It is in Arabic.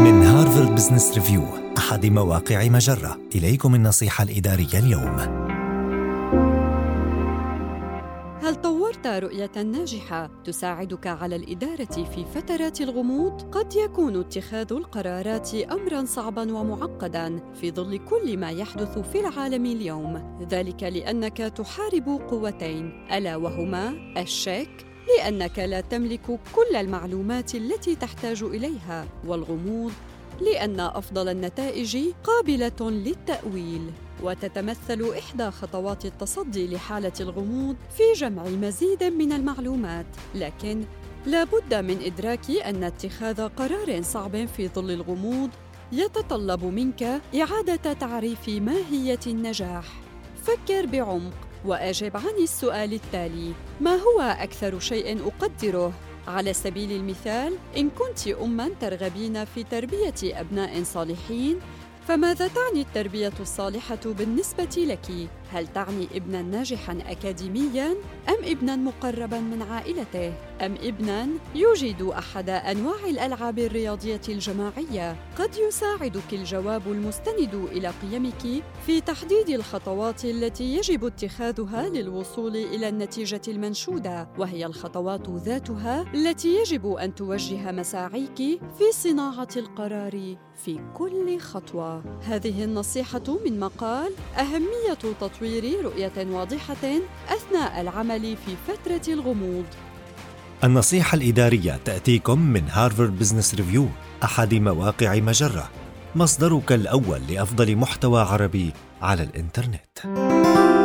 من هارفارد بزنس ريفيو أحد مواقع مجرة. إليكم النصيحة الإدارية اليوم. هل طورت رؤية ناجحة تساعدك على الإدارة في فترات الغموض؟ قد يكون اتخاذ القرارات أمرًا صعبًا ومعقدًا في ظل كل ما يحدث في العالم اليوم، ذلك لأنك تحارب قوتين ألا وهما الشك لأنك لا تملك كل المعلومات التي تحتاج إليها والغموض لأن أفضل النتائج قابلة للتأويل. وتتمثل إحدى خطوات التصدي لحالة الغموض في جمع مزيد من المعلومات. لكن لا بد من إدراك أن اتخاذ قرار صعب في ظل الغموض يتطلب منك إعادة تعريف ماهية النجاح. فكر بعمق. واجب عن السؤال التالي ما هو أكثر شيء أقدره؟ على سبيل المثال إن كنت اما ترغبين في تربية أبناء صالحين فماذا تعني التربية الصالحة بالنسبة لك؟ هل تعني ابنا ناجحا اكاديميا أم ابنا مقربا من عائلته؟ أم ابنا يجيد أحد أنواع الألعاب الرياضية الجماعية؟ قد يساعدك الجواب المستند إلى قيمك في تحديد الخطوات التي يجب اتخاذها للوصول إلى النتيجة المنشودة وهي الخطوات ذاتها التي يجب أن توجه مساعيك في صناعة القرار في كل خطوة. هذه النصيحة من مقال تطوير تطوير رؤية واضحة أثناء العمل في فترة الغموض. النصيحة الإدارية تأتيكم من هارفارد بزنس ريفيو أحد مواقع مجرة، مصدرك الأول لأفضل محتوى عربي على الإنترنت.